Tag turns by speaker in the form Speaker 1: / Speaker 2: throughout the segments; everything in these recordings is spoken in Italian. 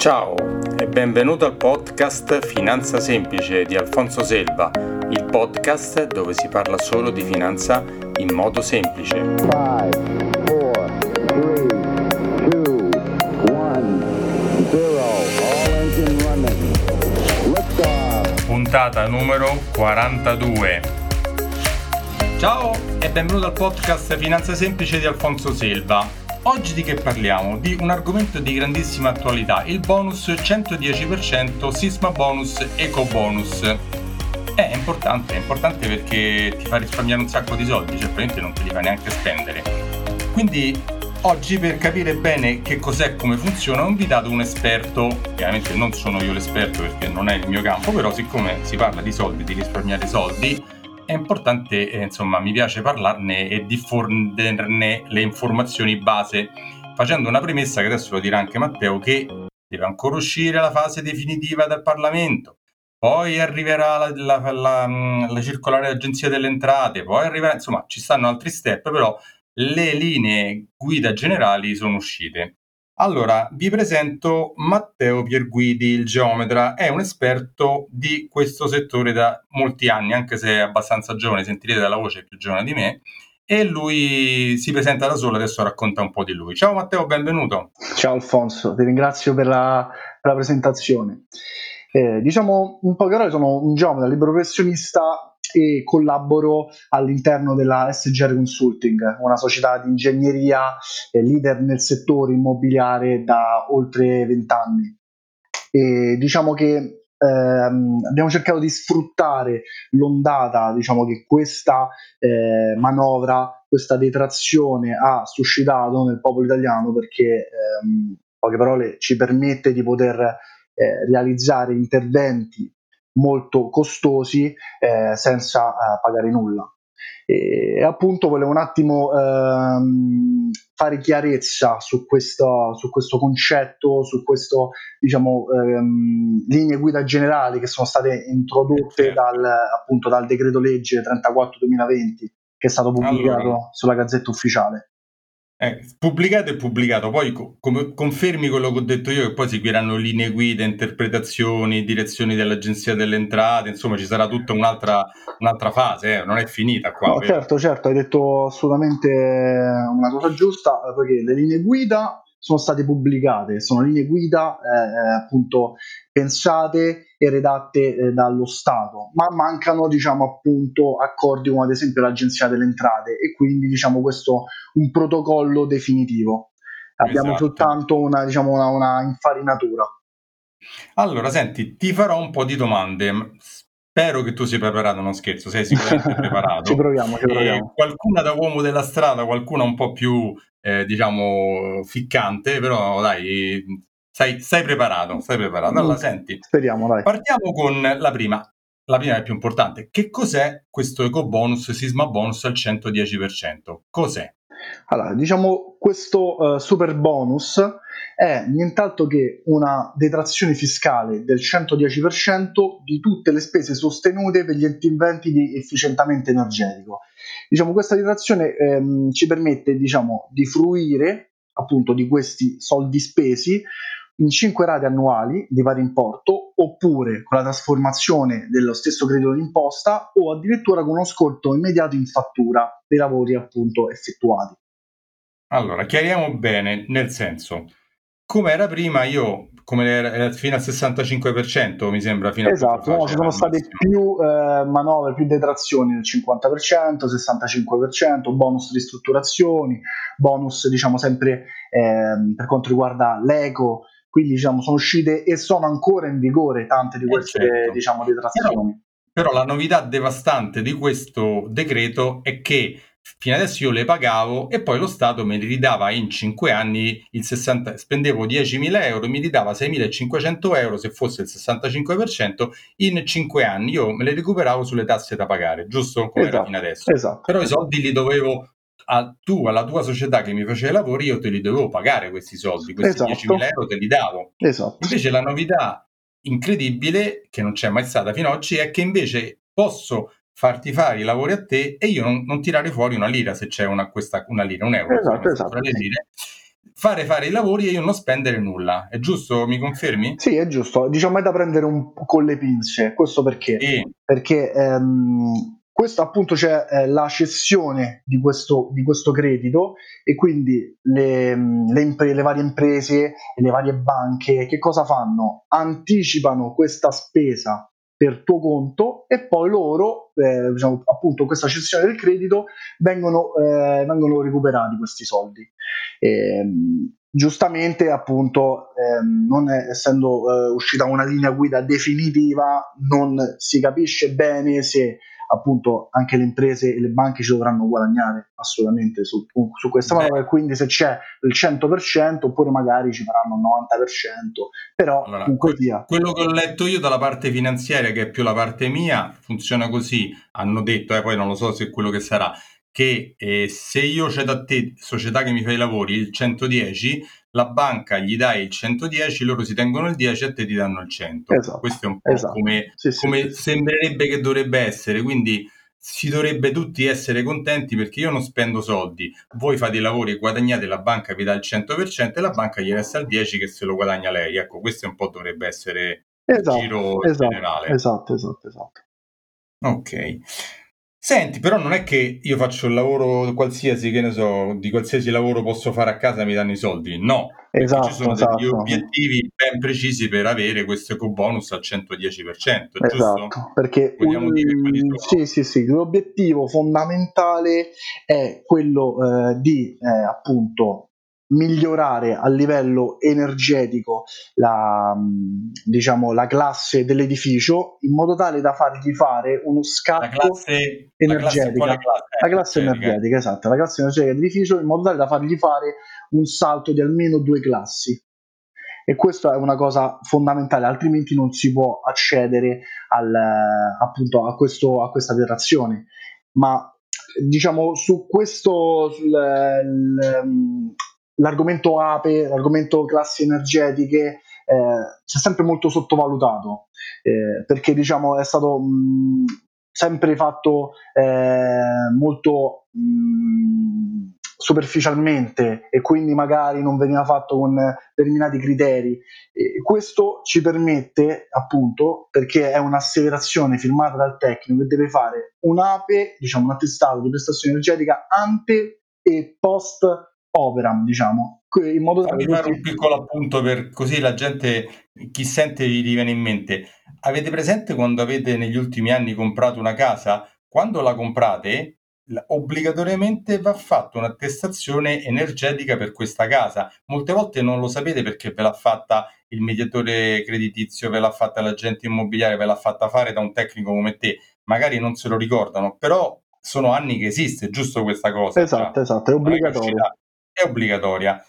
Speaker 1: Ciao e benvenuto al podcast Finanza Semplice di Alfonso Selva, il podcast dove si parla solo di finanza in modo semplice. Five, four, three, two, one, Puntata numero 42. Ciao e benvenuto al podcast Finanza Semplice di Alfonso Selva. Oggi di che parliamo? Di un argomento di grandissima attualità, il bonus 110% Sisma Bonus Eco Bonus. È importante, è importante perché ti fa risparmiare un sacco di soldi, cioè praticamente non te li fa neanche spendere. Quindi oggi per capire bene che cos'è e come funziona ho invitato un esperto, chiaramente non sono io l'esperto perché non è il mio campo, però siccome si parla di soldi, di risparmiare soldi, è importante, eh, insomma, mi piace parlarne e diffonderne le informazioni base, facendo una premessa che adesso lo dirà anche Matteo, che deve ancora uscire la fase definitiva del Parlamento, poi arriverà la, la, la, la circolare dell'Agenzia delle Entrate, poi arriverà, insomma, ci stanno altri step, però le linee guida generali sono uscite. Allora, vi presento Matteo Pierguidi, il geometra, è un esperto di questo settore da molti anni, anche se è abbastanza giovane, sentirete dalla voce più giovane di me, e lui si presenta da solo, adesso racconta un po' di lui. Ciao Matteo, benvenuto.
Speaker 2: Ciao Alfonso, ti ringrazio per la, per la presentazione. Eh, diciamo in poche parole sono un geometra libero professionista e collaboro all'interno della SGR Consulting, una società di ingegneria eh, leader nel settore immobiliare da oltre vent'anni. E diciamo che ehm, abbiamo cercato di sfruttare l'ondata diciamo, che questa eh, manovra, questa detrazione ha suscitato nel popolo italiano perché, ehm, poche parole, ci permette di poter eh, realizzare interventi molto costosi eh, senza eh, pagare nulla. E appunto volevo un attimo ehm, fare chiarezza su questo, su questo concetto, su queste diciamo, ehm, linee guida generali che sono state introdotte certo. dal, appunto, dal decreto legge 34-2020 che è stato pubblicato allora. sulla Gazzetta Ufficiale.
Speaker 1: Eh, pubblicato e pubblicato, poi co- confermi quello che ho detto io, che poi seguiranno linee guida, interpretazioni, direzioni dell'Agenzia delle Entrate, insomma ci sarà tutta un'altra, un'altra fase, eh? non è finita qua.
Speaker 2: No, certo, certo, hai detto assolutamente una cosa giusta, perché le linee guida sono state pubblicate, sono linee guida eh, eh, appunto pensate e redatte eh, dallo Stato, ma mancano diciamo appunto accordi come ad esempio l'Agenzia delle Entrate e quindi diciamo questo un protocollo definitivo. Abbiamo esatto. soltanto una, diciamo, una, una infarinatura.
Speaker 1: Allora, senti, ti farò un po' di domande. Spero che tu sia preparato, non scherzo, sei sicuramente preparato.
Speaker 2: ci proviamo, ci proviamo.
Speaker 1: qualcuna da uomo della strada, qualcuna un po' più eh, diciamo, ficcante, però dai, sei, sei preparato, sei preparato. Allora, senti,
Speaker 2: speriamo, dai.
Speaker 1: Partiamo con la prima. La prima è più importante. Che cos'è questo eco bonus, sisma bonus al 110%? Cos'è?
Speaker 2: Allora, diciamo, questo uh, super bonus è nient'altro che una detrazione fiscale del 110% di tutte le spese sostenute per gli interventi di efficientamento energetico. Diciamo, questa detrazione ehm, ci permette diciamo, di fruire appunto di questi soldi spesi in 5 rate annuali di pari importo oppure con la trasformazione dello stesso credito d'imposta o addirittura con uno sconto immediato in fattura dei lavori appunto effettuati.
Speaker 1: Allora, chiariamo bene, nel senso, come era prima, io come era, fino al 65% mi sembra fino
Speaker 2: esatto, no, ci sono state più eh, manovre, più detrazioni del 50%, 65%, bonus ristrutturazioni, bonus diciamo sempre eh, per quanto riguarda l'eco, quindi diciamo sono uscite e sono ancora in vigore tante di eh, queste certo. diciamo detrazioni.
Speaker 1: Però, però la novità devastante di questo decreto è che fino adesso io le pagavo e poi lo Stato me li ridava in 5 anni il 60, spendevo 10.000 euro, mi ridava 6.500 euro se fosse il 65% in 5 anni, io me le recuperavo sulle tasse da pagare, giusto come esatto, era fino adesso.
Speaker 2: Esatto,
Speaker 1: Però
Speaker 2: esatto.
Speaker 1: i soldi li dovevo a tu, alla tua società che mi faceva i lavori, io te li dovevo pagare questi soldi, questi esatto. 10.000 euro te li davo.
Speaker 2: Esatto.
Speaker 1: Invece la novità incredibile, che non c'è mai stata fino ad oggi, è che invece posso farti fare i lavori a te e io non, non tirare fuori una lira se c'è una, questa, una lira, un euro.
Speaker 2: Esatto, esatto.
Speaker 1: Lire, fare fare i lavori e io non spendere nulla. È giusto? Mi confermi?
Speaker 2: Sì, è giusto. Diciamo è da prendere un con le pinze. Questo perché?
Speaker 1: Sì.
Speaker 2: Perché ehm, questo appunto c'è eh, la cessione di questo, di questo, credito e quindi le, le, impre- le, varie imprese e le varie banche che cosa fanno? Anticipano questa spesa per tuo conto e poi loro, eh, diciamo, appunto questa cessione del credito, vengono, eh, vengono recuperati questi soldi. E, giustamente appunto ehm, non è, essendo eh, uscita una linea guida definitiva non si capisce bene se appunto anche le imprese e le banche ci dovranno guadagnare assolutamente su, su questa manovra, quindi se c'è il 100% oppure magari ci faranno il 90%, però allora, comunque
Speaker 1: sia. Quello che ho letto io dalla parte finanziaria, che è più la parte mia, funziona così, hanno detto, eh, poi non lo so se è quello che sarà, che eh, se io cedo a te, società che mi fa i lavori, il 110, la banca gli dai il 110, loro si tengono il 10 e a te ti danno il 100. Esatto, Questo è un po' esatto. come, sì, come sì, sembrerebbe che dovrebbe essere, quindi si dovrebbe tutti essere contenti perché io non spendo soldi, voi fate i lavori e guadagnate, la banca vi dà il 100% e la banca gli resta il 10% che se lo guadagna lei. Ecco, questo un po' dovrebbe essere
Speaker 2: esatto,
Speaker 1: il giro
Speaker 2: esatto,
Speaker 1: generale.
Speaker 2: Esatto, esatto, esatto.
Speaker 1: Ok. Senti, però non è che io faccio il lavoro qualsiasi, che ne so, di qualsiasi lavoro posso fare a casa e mi danno i soldi. No, esatto, ci sono esatto. degli obiettivi ben precisi per avere questo eco-bonus al 110%,
Speaker 2: esatto, giusto? perché un, sì, sì, sì, l'obiettivo fondamentale è quello eh, di eh, appunto migliorare a livello energetico la, diciamo, la classe dell'edificio in modo tale da fargli fare uno scatto la classe, energetica. La classe, la classe energetica, esatto, la classe energetica dell'edificio in modo tale da fargli fare un salto di almeno due classi. E questa è una cosa fondamentale, altrimenti non si può accedere al, appunto a, questo, a questa operazione. Ma diciamo su questo sul, l, l'argomento ape, l'argomento classi energetiche eh, c'è sempre molto sottovalutato eh, perché diciamo è stato mh, sempre fatto eh, molto mh, superficialmente e quindi magari non veniva fatto con determinati criteri. E questo ci permette, appunto, perché è un'asseverazione firmata dal tecnico che deve fare un APE, diciamo un attestato di prestazione energetica ante e post operam, diciamo,
Speaker 1: in modo da... fare un piccolo appunto per così la gente, chi sente gli viene in mente. Avete presente quando avete negli ultimi anni comprato una casa? Quando la comprate, obbligatoriamente va fatta un'attestazione energetica per questa casa. Molte volte non lo sapete perché ve l'ha fatta il mediatore creditizio, ve l'ha fatta l'agente immobiliare, ve l'ha fatta fare da un tecnico come te. Magari non se lo ricordano, però sono anni che esiste, giusto questa cosa?
Speaker 2: Esatto, già. esatto, è obbligatorio
Speaker 1: è obbligatoria.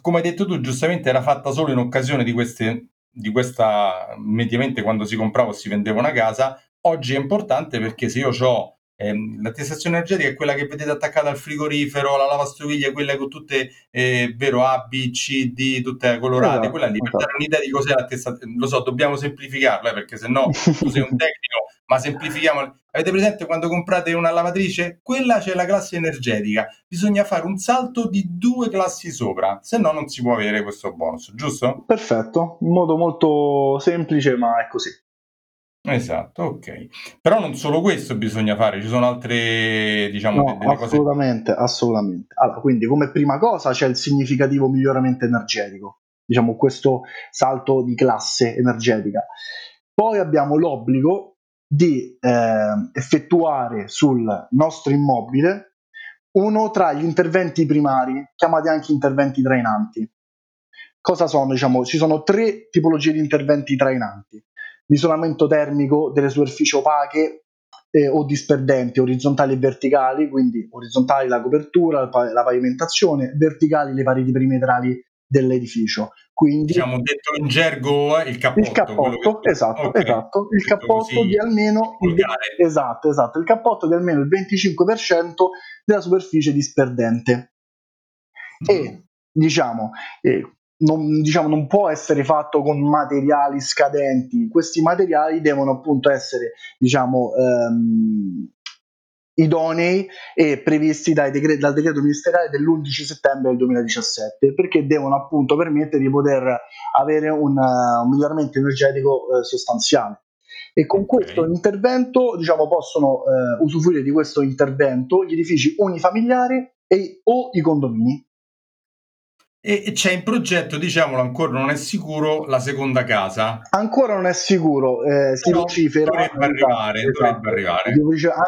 Speaker 1: Come hai detto tu, giustamente era fatta solo in occasione di queste, di questa, mediamente quando si comprava o si vendeva una casa. Oggi è importante perché se io ho ehm, l'attestazione energetica è quella che vedete attaccata al frigorifero, la lavastoviglie, quella con tutte, eh, vero, A, B, C, D, tutte colorate, esatto, quella lì, per esatto. dare un'idea di cos'è l'attestazione, lo so, dobbiamo semplificarla, eh, perché se no tu sei un tecnico ma semplifichiamo. Avete presente quando comprate una lavatrice? Quella c'è la classe energetica. Bisogna fare un salto di due classi sopra, se no non si può avere questo bonus, giusto?
Speaker 2: Perfetto, in modo molto semplice, ma è così.
Speaker 1: Esatto, ok. Però non solo questo bisogna fare, ci sono altre, diciamo,
Speaker 2: no, delle assolutamente, cose... assolutamente. Allora, quindi come prima cosa c'è il significativo miglioramento energetico, diciamo questo salto di classe energetica. Poi abbiamo l'obbligo di eh, effettuare sul nostro immobile uno tra gli interventi primari, chiamati anche interventi trainanti. Cosa sono? Diciamo, ci sono tre tipologie di interventi trainanti. L'isolamento termico delle superfici opache eh, o disperdenti, orizzontali e verticali, quindi orizzontali la copertura, la, pavimentazione, verticali le pareti perimetrali dell'edificio. Quindi,
Speaker 1: diciamo detto in gergo il cappotto.
Speaker 2: Il cappotto, esatto, okay. esatto, il cappotto di almeno il, esatto, esatto, il cappotto di almeno il 25% della superficie disperdente. Mm-hmm. E diciamo, eh, non, diciamo, non può essere fatto con materiali scadenti. Questi materiali devono appunto essere, diciamo, ehm, idonei e previsti decre- dal decreto ministeriale dell'11 settembre del 2017 perché devono appunto permettere di poter avere un, uh, un miglioramento energetico uh, sostanziale e con okay. questo intervento diciamo, possono uh, usufruire di questo intervento gli edifici unifamiliari e, o i condomini
Speaker 1: e c'è in progetto, diciamolo ancora non è sicuro, la seconda casa.
Speaker 2: Ancora non è sicuro, eh, si
Speaker 1: vocifera. Dovrebbe arrivare, esatto, dovrebbe arrivare.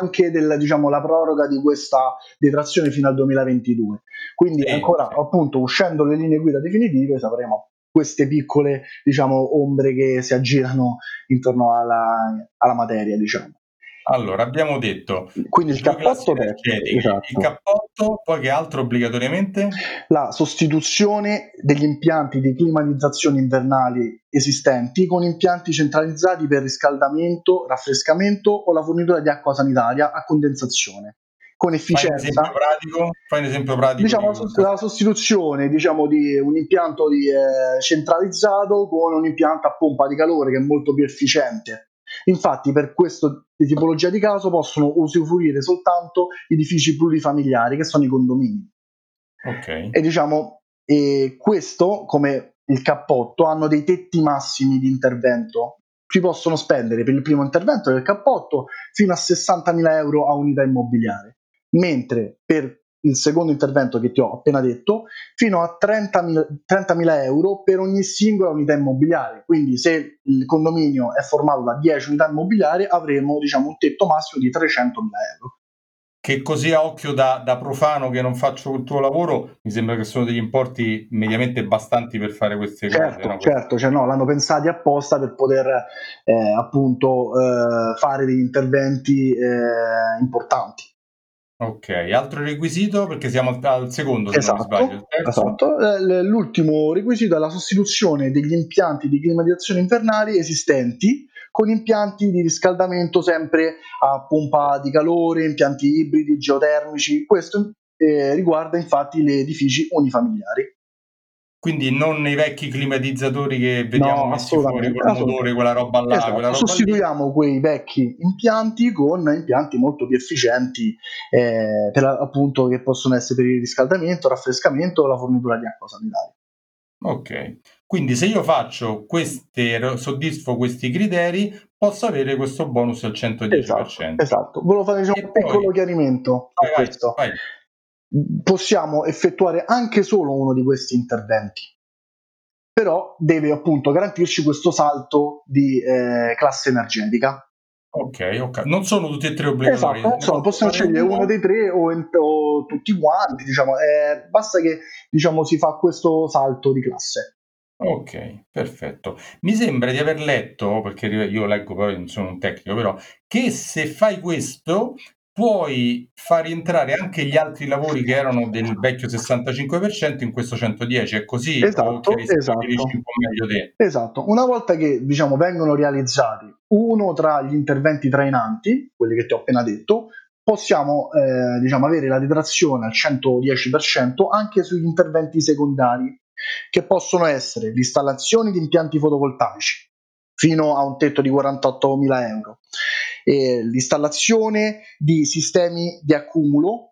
Speaker 2: Anche del, diciamo, la proroga di questa detrazione fino al 2022. Quindi sì, ancora sì. appunto uscendo le linee guida definitive sapremo queste piccole diciamo ombre che si aggirano intorno alla, alla materia, diciamo.
Speaker 1: Allora, abbiamo detto
Speaker 2: quindi il cappotto
Speaker 1: esatto. il cappotto, poi che altro obbligatoriamente?
Speaker 2: La sostituzione degli impianti di climatizzazione invernali esistenti con impianti centralizzati per riscaldamento, raffrescamento o la fornitura di acqua sanitaria a condensazione con efficienza.
Speaker 1: Fai un esempio pratico? Fai un esempio pratico
Speaker 2: diciamo, di la sostituzione diciamo, di un impianto di, eh, centralizzato con un impianto a pompa di calore che è molto più efficiente Infatti, per questa tipologia di caso possono usufruire soltanto edifici plurifamiliari, che sono i condomini.
Speaker 1: Ok.
Speaker 2: E diciamo, e questo, come il cappotto, hanno dei tetti massimi di intervento. Si possono spendere per il primo intervento del cappotto fino a 60.000 euro a unità immobiliare, mentre per il secondo intervento che ti ho appena detto, fino a 30.000, 30.000 euro per ogni singola unità immobiliare. Quindi se il condominio è formato da 10 unità immobiliari avremo diciamo, un tetto massimo di 300.000 euro.
Speaker 1: Che così a occhio da, da, profano che non faccio il tuo lavoro, mi sembra che sono degli importi mediamente bastanti per fare queste
Speaker 2: certo,
Speaker 1: cose.
Speaker 2: No? Certo, cioè no, l'hanno pensati apposta per poter eh, appunto eh, fare degli interventi eh, importanti.
Speaker 1: Ok, altro requisito perché siamo al secondo, se
Speaker 2: esatto,
Speaker 1: sbaglio.
Speaker 2: Esatto, eh, l'ultimo requisito è la sostituzione degli impianti di climatizzazione invernali esistenti con impianti di riscaldamento sempre a pompa di calore, impianti ibridi, geotermici. Questo eh, riguarda infatti gli edifici unifamiliari.
Speaker 1: Quindi non nei vecchi climatizzatori che vediamo no, messi fuori con il motore, quella roba là.
Speaker 2: Esatto.
Speaker 1: Quella roba
Speaker 2: Sostituiamo
Speaker 1: lì.
Speaker 2: quei vecchi impianti con impianti molto più efficienti eh, per, appunto, che possono essere per il riscaldamento, il raffrescamento o la fornitura di acqua sanitaria.
Speaker 1: Ok, quindi se io faccio queste, soddisfo questi criteri, posso avere questo bonus al 110%.
Speaker 2: Esatto, esatto. volevo fare diciamo, un poi... piccolo chiarimento vai, vai, questo. Vai possiamo effettuare anche solo uno di questi interventi. Però deve appunto garantirci questo salto di eh, classe energetica.
Speaker 1: Ok, ok. Non sono tutti e tre obbligatori.
Speaker 2: Esatto, sono, possiamo scegliere uno. dei tre o, o tutti quanti, diciamo, eh, basta che diciamo, si fa questo salto di classe.
Speaker 1: Ok, perfetto. Mi sembra di aver letto, perché io leggo poi non sono un tecnico, però, che se fai questo puoi far rientrare anche gli altri lavori che erano del vecchio 65% in questo 110, è così?
Speaker 2: Esatto, esatto. esatto. Una volta che diciamo, vengono realizzati uno tra gli interventi trainanti, quelli che ti ho appena detto, possiamo eh, diciamo, avere la detrazione al 110% anche sugli interventi secondari, che possono essere l'installazione di impianti fotovoltaici fino a un tetto di 48.000 euro eh, l'installazione di sistemi di accumulo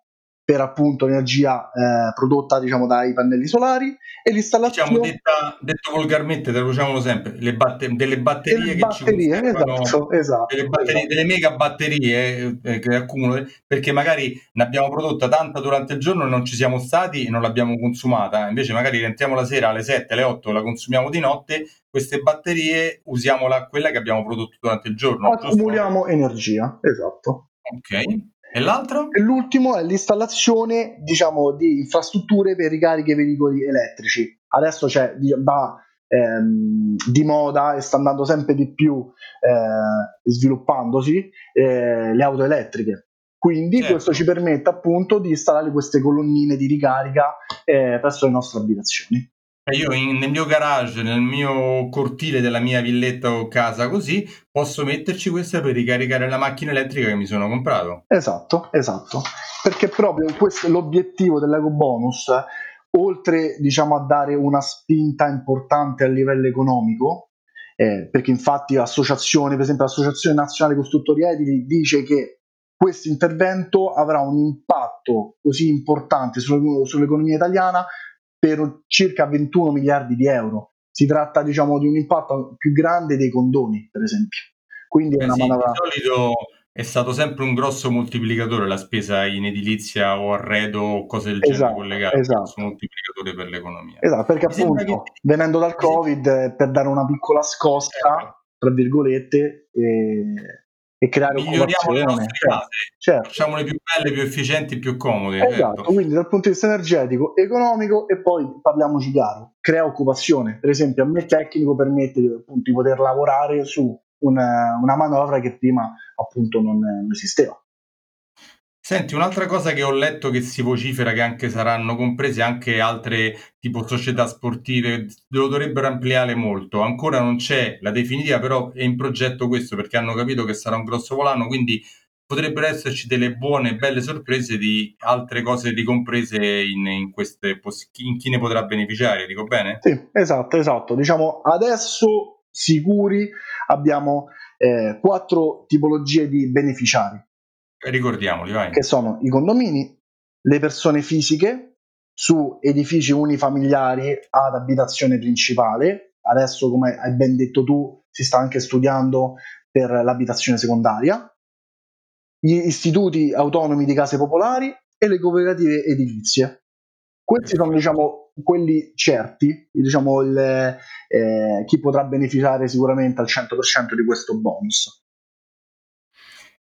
Speaker 2: per appunto energia eh, prodotta diciamo dai pannelli solari e l'installazione
Speaker 1: diciamo detta, detto volgarmente traduciamolo sempre le batter- delle batterie delle che
Speaker 2: batterie,
Speaker 1: ci
Speaker 2: esatto, esatto,
Speaker 1: delle, batterie,
Speaker 2: esatto.
Speaker 1: delle mega batterie eh, che accumulano perché magari ne abbiamo prodotta tanta durante il giorno e non ci siamo stati e non l'abbiamo consumata invece magari rientriamo la sera alle 7 alle 8 la consumiamo di notte queste batterie usiamo la, quella che abbiamo prodotto durante il giorno
Speaker 2: accumuliamo giusto? energia esatto
Speaker 1: ok e l'altro?
Speaker 2: E l'ultimo è l'installazione, diciamo, di infrastrutture per ricariche veicoli elettrici. Adesso c'è va ehm, di moda e sta andando sempre di più eh, sviluppandosi eh, le auto elettriche. Quindi certo. questo ci permette appunto di installare queste colonnine di ricarica eh, presso le nostre abitazioni.
Speaker 1: Io in, nel mio garage, nel mio cortile della mia villetta o casa così, posso metterci questa per ricaricare la macchina elettrica che mi sono comprato.
Speaker 2: Esatto, esatto. Perché proprio questo è l'obiettivo dell'eco bonus, oltre diciamo a dare una spinta importante a livello economico, eh, perché infatti l'associazione, per esempio l'associazione nazionale costruttori edili dice che questo intervento avrà un impatto così importante sull'economia italiana per circa 21 miliardi di euro. Si tratta diciamo, di un impatto più grande dei condoni, per esempio. Quindi è una
Speaker 1: sì,
Speaker 2: manovra...
Speaker 1: Di solito è stato sempre un grosso moltiplicatore la spesa in edilizia o arredo o cose del
Speaker 2: esatto,
Speaker 1: genere collegate,
Speaker 2: esatto.
Speaker 1: un moltiplicatore per l'economia.
Speaker 2: Esatto, perché Mi appunto che... venendo dal Covid per dare una piccola scossa, certo. tra virgolette, e, e creare
Speaker 1: miglioriamo le nostre case, certo. facciamole più belle, più efficienti, più comode.
Speaker 2: Esatto,
Speaker 1: certo.
Speaker 2: quindi dal punto di vista energetico, economico e poi parliamoci chiaro, crea occupazione. Per esempio, a me tecnico permette appunto, di poter lavorare su una, una manovra che prima appunto non, non esisteva.
Speaker 1: Senti, un'altra cosa che ho letto che si vocifera che anche saranno comprese anche altre tipo società sportive, lo dovrebbero ampliare molto. Ancora non c'è la definitiva, però è in progetto questo perché hanno capito che sarà un grosso volano, quindi potrebbero esserci delle buone, belle sorprese di altre cose ricomprese in, in queste, in chi ne potrà beneficiare, dico bene?
Speaker 2: Sì, esatto, esatto. Diciamo adesso sicuri abbiamo eh, quattro tipologie di beneficiari.
Speaker 1: Ricordiamoli, vai.
Speaker 2: Che sono i condomini, le persone fisiche su edifici unifamiliari ad abitazione principale. Adesso, come hai ben detto tu, si sta anche studiando per l'abitazione secondaria. Gli istituti autonomi di case popolari e le cooperative edilizie. Questi sono diciamo, quelli certi, diciamo, il, eh, chi potrà beneficiare sicuramente al 100% di questo bonus.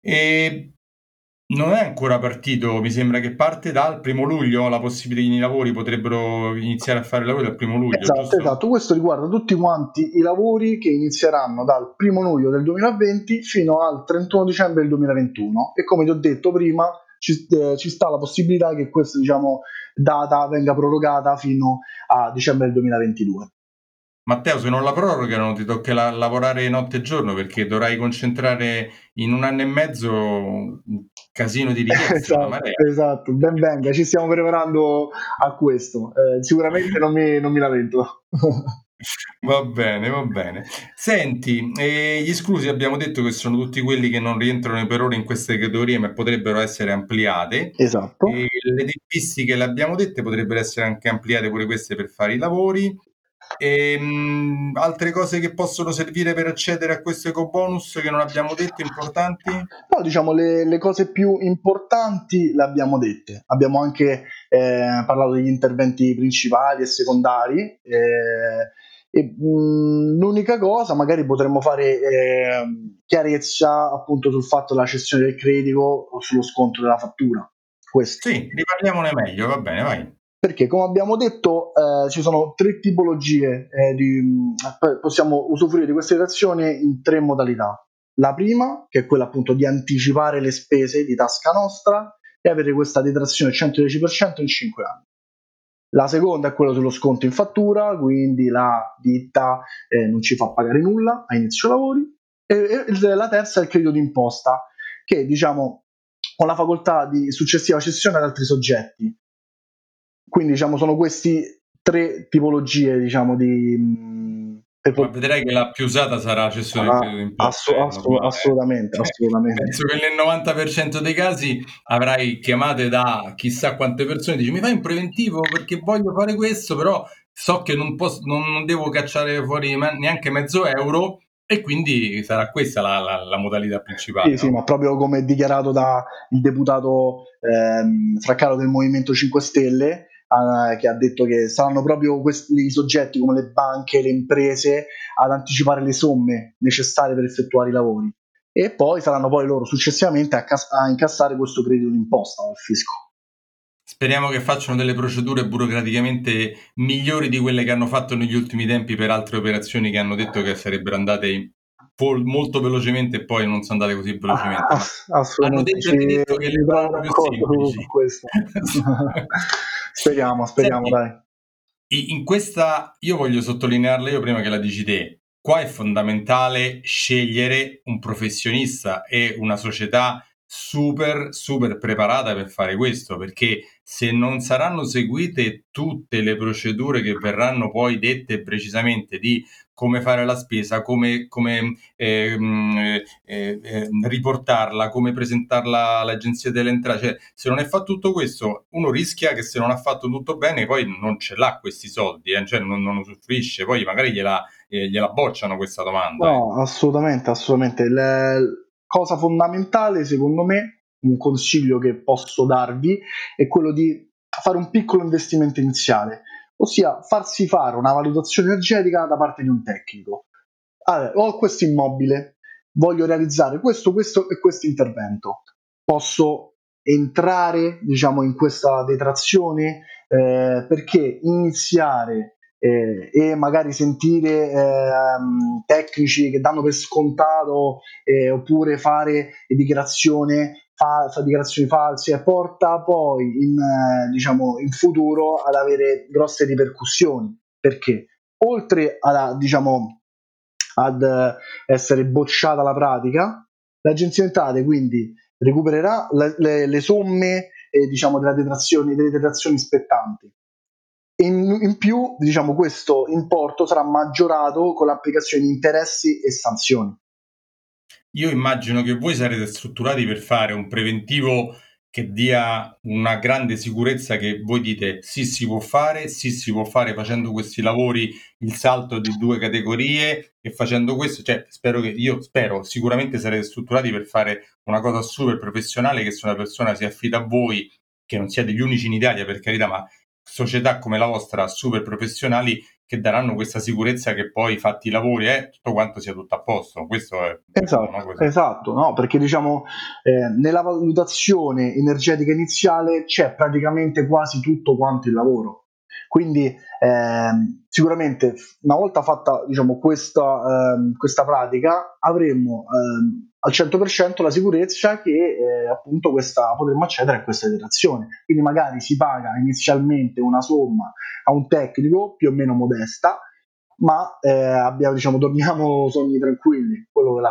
Speaker 1: E non è ancora partito, mi sembra che parte dal primo luglio, la possibilità i lavori potrebbero iniziare a fare i lavori dal primo luglio.
Speaker 2: Esatto,
Speaker 1: giusto?
Speaker 2: esatto, questo riguarda tutti quanti i lavori che inizieranno dal primo luglio del 2020 fino al 31 dicembre del 2021 e come ti ho detto prima ci, eh, ci sta la possibilità che questa diciamo, data venga prorogata fino a dicembre del 2022.
Speaker 1: Matteo, se non la prorogano ti tocca la- lavorare notte e giorno perché dovrai concentrare in un anno e mezzo un casino di richieste.
Speaker 2: esatto, esatto, ben venga, ci stiamo preparando a questo. Eh, sicuramente non mi, non mi lamento.
Speaker 1: Va bene, va bene. Senti, eh, gli esclusi abbiamo detto che sono tutti quelli che non rientrano per ora in queste categorie, ma potrebbero essere ampliate.
Speaker 2: Esatto.
Speaker 1: E le tempistiche le abbiamo dette, potrebbero essere anche ampliate pure queste per fare i lavori. E, mh, altre cose che possono servire per accedere a questo eco bonus che non abbiamo detto importanti?
Speaker 2: No, diciamo le, le cose più importanti le abbiamo dette. Abbiamo anche eh, parlato degli interventi principali e secondari. Eh, e, mh, l'unica cosa, magari potremmo fare eh, chiarezza appunto sul fatto della cessione del credito o sullo sconto della fattura. Questo.
Speaker 1: Sì, riparliamone meglio, va bene, vai.
Speaker 2: Perché, come abbiamo detto, eh, ci sono tre tipologie, eh, di, possiamo usufruire di queste detrazioni in tre modalità. La prima, che è quella appunto di anticipare le spese di tasca nostra e avere questa detrazione al 110% in 5 anni. La seconda è quella sullo sconto in fattura, quindi la ditta eh, non ci fa pagare nulla a inizio lavori. E, e la terza è il credito d'imposta, che diciamo con la facoltà di successiva cessione ad altri soggetti. Quindi diciamo sono queste tre tipologie diciamo di...
Speaker 1: Ma vedrai che la più usata sarà la cessione ah, del credito
Speaker 2: d'imposta. Assu- assu- assolutamente, assolutamente.
Speaker 1: Penso che nel 90% dei casi avrai chiamate da chissà quante persone, dici mi fai un preventivo perché voglio fare questo, però so che non, posso, non, non devo cacciare fuori neanche mezzo euro e quindi sarà questa la, la, la modalità principale.
Speaker 2: Sì, no? sì, ma proprio come dichiarato dal deputato ehm, Fraccaro del Movimento 5 Stelle, Uh, che ha detto che saranno proprio questi i soggetti come le banche, le imprese ad anticipare le somme necessarie per effettuare i lavori e poi saranno poi loro successivamente a, cas- a incassare questo credito d'imposta dal fisco.
Speaker 1: Speriamo che facciano delle procedure burocraticamente migliori di quelle che hanno fatto negli ultimi tempi per altre operazioni che hanno detto che sarebbero andate molto velocemente e poi non sono andate così velocemente.
Speaker 2: Ah, assolutamente. Hanno detto, detto che le vanno più semplici. Speriamo, speriamo, Senti,
Speaker 1: dai. In questa, io voglio sottolinearla io prima che la dici te, qua è fondamentale scegliere un professionista e una società super, super preparata per fare questo, perché se non saranno seguite tutte le procedure che verranno poi dette precisamente di come fare la spesa, come, come ehm, eh, eh, riportarla, come presentarla all'agenzia delle entrate, cioè se non è fatto tutto questo, uno rischia che se non ha fatto tutto bene poi non ce l'ha questi soldi, eh, cioè non, non usufruisce, poi magari gliela, eh, gliela bocciano questa domanda.
Speaker 2: No, assolutamente, assolutamente. Le cosa fondamentale, secondo me, un consiglio che posso darvi è quello di fare un piccolo investimento iniziale, ossia farsi fare una valutazione energetica da parte di un tecnico. Allora, ho questo immobile, voglio realizzare questo, questo e questo intervento. Posso entrare, diciamo, in questa detrazione eh, perché iniziare eh, e magari sentire eh, tecnici che danno per scontato eh, oppure fare dichiarazioni, fa, dichiarazioni false porta poi in, eh, diciamo, in futuro ad avere grosse ripercussioni. Perché? Oltre a, diciamo, ad essere bocciata la pratica l'agenzia entrate quindi recupererà le, le, le somme eh, diciamo, delle detrazioni, delle detrazioni spettanti. In, in, più, diciamo, questo importo sarà maggiorato con l'applicazione di interessi e sanzioni.
Speaker 1: Io immagino che voi sarete strutturati per fare un preventivo che dia una grande sicurezza che voi dite sì si può fare, sì si può fare facendo questi lavori il salto di due categorie e facendo questo, cioè spero che io spero sicuramente sarete strutturati per fare una cosa super professionale che se una persona si affida a voi che non siete gli unici in Italia per carità, ma società come la vostra super professionali che daranno questa sicurezza che poi fatti i lavori e eh, tutto quanto sia tutto a posto. Questo è
Speaker 2: esatto, esatto no? perché diciamo eh, nella valutazione energetica iniziale c'è praticamente quasi tutto quanto il lavoro. Quindi eh, sicuramente una volta fatta diciamo, questa, eh, questa pratica avremmo eh, al 100% la sicurezza che eh, appunto questa, potremmo accedere a questa detrazione. Quindi magari si paga inizialmente una somma a un tecnico più o meno modesta, ma eh, abbiamo, diciamo, dormiamo sogni tranquilli.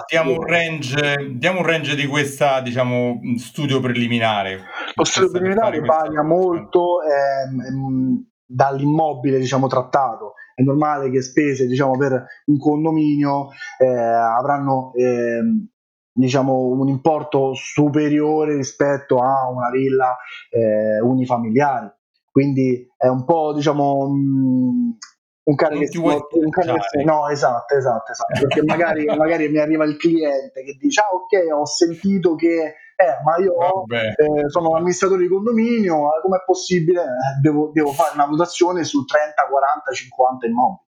Speaker 1: Diamo un, range, diamo un range di questo diciamo, studio preliminare.
Speaker 2: Lo studio preliminare varia molto ehm, dall'immobile diciamo, trattato. È normale che spese diciamo, per un condominio eh, avranno ehm, diciamo, un importo superiore rispetto a una villa eh, unifamiliare. Quindi è un po' diciamo mh, un cane che, un cane che no esatto esatto esatto perché magari, magari mi arriva il cliente che dice ah ok ho sentito che eh, ma io eh, sono amministratore di condominio eh, com'è possibile eh, devo, devo fare una valutazione su 30 40 50 immobili.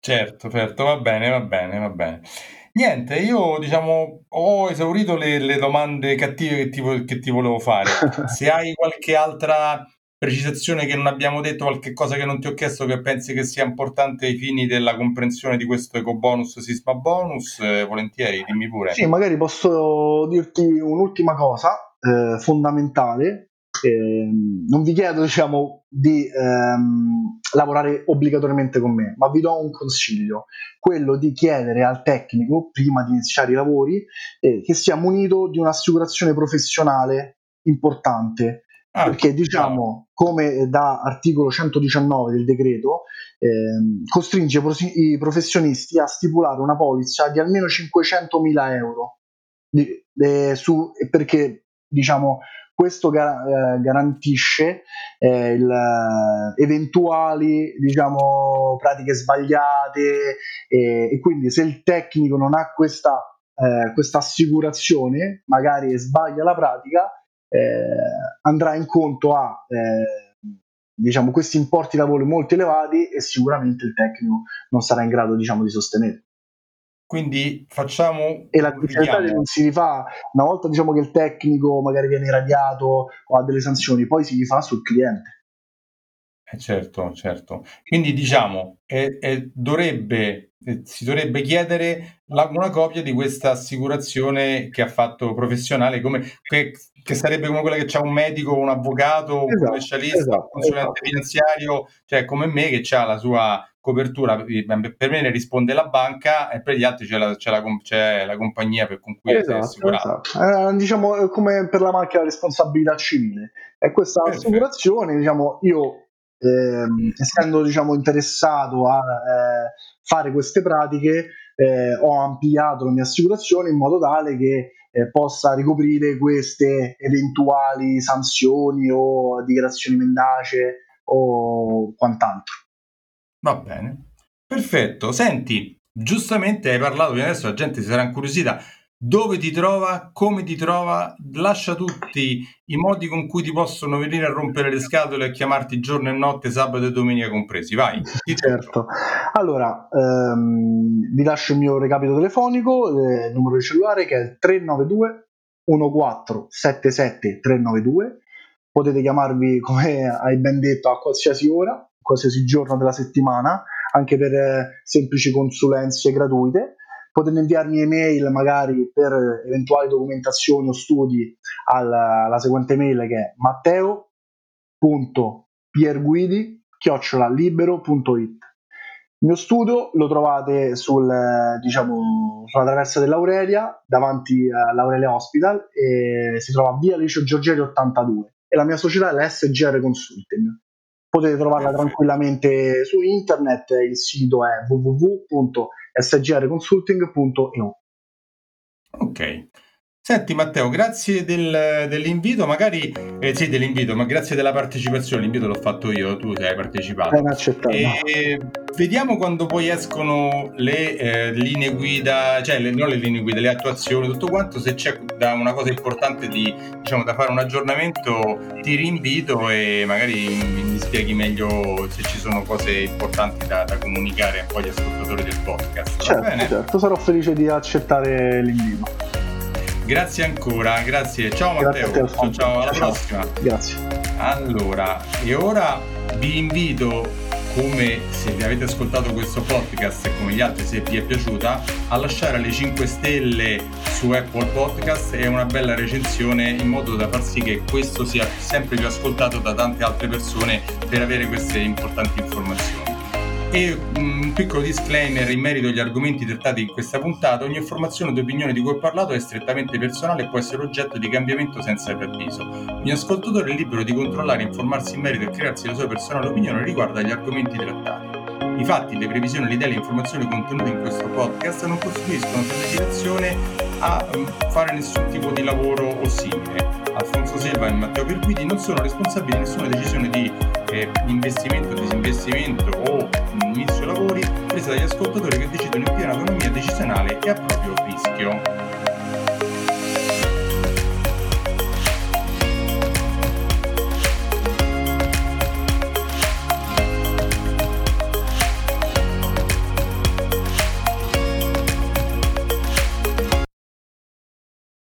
Speaker 1: Certo certo va bene va bene va bene. Niente, io diciamo ho esaurito le, le domande cattive che ti, che ti volevo fare. Se hai qualche altra precisazione che non abbiamo detto, qualche cosa che non ti ho chiesto che pensi che sia importante ai fini della comprensione di questo eco bonus, sisma bonus, eh, volentieri, dimmi pure.
Speaker 2: Sì, magari posso dirti un'ultima cosa eh, fondamentale eh, non vi chiedo diciamo, di ehm, lavorare obbligatoriamente con me, ma vi do un consiglio, quello di chiedere al tecnico, prima di iniziare i lavori, eh, che sia munito di un'assicurazione professionale importante. Ah, perché diciamo, come da articolo 119 del decreto, ehm, costringe i professionisti a stipulare una polizza di almeno 500.000 euro. Di, eh, su, perché diciamo questo gar- eh, garantisce eh, il, eh, eventuali diciamo, pratiche sbagliate e, e, quindi se il tecnico non ha questa, eh, questa assicurazione, magari sbaglia la pratica, eh, andrà in conto a diciamo, questi importi lavoro molto elevati e sicuramente il tecnico non sarà in grado diciamo, di sostenere.
Speaker 1: Quindi facciamo...
Speaker 2: E la difficoltà non si rifà, una volta diciamo che il tecnico magari viene radiato o ha delle sanzioni, poi si rifà sul cliente.
Speaker 1: Eh certo, certo. Quindi diciamo, eh, eh, dovrebbe, eh, si dovrebbe chiedere la, una copia di questa assicurazione che ha fatto professionale, come, che, che sarebbe come quella che ha un medico, un avvocato, un
Speaker 2: Esatto,
Speaker 1: commercialista, un
Speaker 2: esatto,
Speaker 1: consulente
Speaker 2: esatto.
Speaker 1: finanziario, cioè come me che ha la sua copertura, eh, per me ne risponde la banca e per gli altri c'è la, c'è la, com- c'è la compagnia per con cui sei
Speaker 2: Esatto,
Speaker 1: assicurato.
Speaker 2: esatto. Eh, diciamo eh, come per la macchina responsabilità civile. E questa
Speaker 1: Perfetto.
Speaker 2: assicurazione, diciamo, io ehm, essendo diciamo, interessato a eh, fare queste pratiche, eh, ho ampliato la mia assicurazione in modo tale che eh, possa ricoprire queste eventuali sanzioni o dichiarazioni mendace o quant'altro.
Speaker 1: Va bene. Perfetto. Senti, giustamente hai parlato, quindi adesso la gente si sarà incuriosita. Dove ti trova? Come ti trova? Lascia tutti i modi con cui ti possono venire a rompere le scatole e chiamarti giorno e notte, sabato e domenica compresi. Vai.
Speaker 2: Certo. Allora, ehm, vi lascio il mio recapito telefonico, eh, il numero di cellulare che è il 392 1477 392. Potete chiamarvi, come hai ben detto, a qualsiasi ora, qualsiasi giorno della settimana, anche per eh, semplici consulenze gratuite. Potete inviarmi email magari per eventuali documentazioni o studi alla, alla seguente mail che è matteo.pierguidi chiocciolalibero.it il mio studio lo trovate sul, eh, diciamo, sulla traversa dell'Aurelia, davanti all'Aurelia Hospital, e si trova via Licio Giorgeli 82. E la mia società è la SGR Consulting. Potete trovarla tranquillamente su internet, il sito è www.sgrconsulting.eu.
Speaker 1: Ok. Senti Matteo, grazie del- dell'invito, magari eh, sì, dell'invito, ma grazie della partecipazione. L'invito l'ho fatto io, tu hai partecipato.
Speaker 2: Ben accettato.
Speaker 1: E vediamo quando poi escono le eh, linee guida, cioè le, non le linee guida, le attuazioni, tutto quanto. Se c'è da una cosa importante di, diciamo, da fare un aggiornamento, ti rinvito e magari mi, mi spieghi meglio se ci sono cose importanti da, da comunicare poi agli ascoltatori del podcast.
Speaker 2: Certo, certo, sarò felice di accettare l'invito.
Speaker 1: Grazie ancora, grazie. Ciao
Speaker 2: Grazie
Speaker 1: Matteo. Ciao,
Speaker 2: Alfonso.
Speaker 1: ciao, alla
Speaker 2: Ciao.
Speaker 1: prossima.
Speaker 2: Grazie.
Speaker 1: Allora, e ora vi invito, come se vi avete ascoltato questo podcast e come gli altri se vi è piaciuta, a lasciare le 5 stelle su Apple Podcast e una bella recensione in modo da far sì che questo sia sempre più ascoltato da tante altre persone per avere queste importanti informazioni. E mm, un piccolo disclaimer in merito agli argomenti trattati in questa puntata, ogni informazione o opinione di cui ho parlato è strettamente personale e può essere oggetto di cambiamento senza preavviso. Ogni ascoltatore è libero di controllare, informarsi in merito e crearsi la sua personale opinione riguardo agli argomenti trattati. I fatti, le previsioni, le idee e le informazioni contenute in questo podcast non costituiscono sollecitazione a mm, fare nessun tipo di lavoro o simile. Alfonso Selva e Matteo Perguidi non sono responsabili di nessuna decisione di eh, investimento, disinvestimento o inizio lavori presa dagli ascoltatori che decidono in piena autonomia decisionale e a proprio rischio.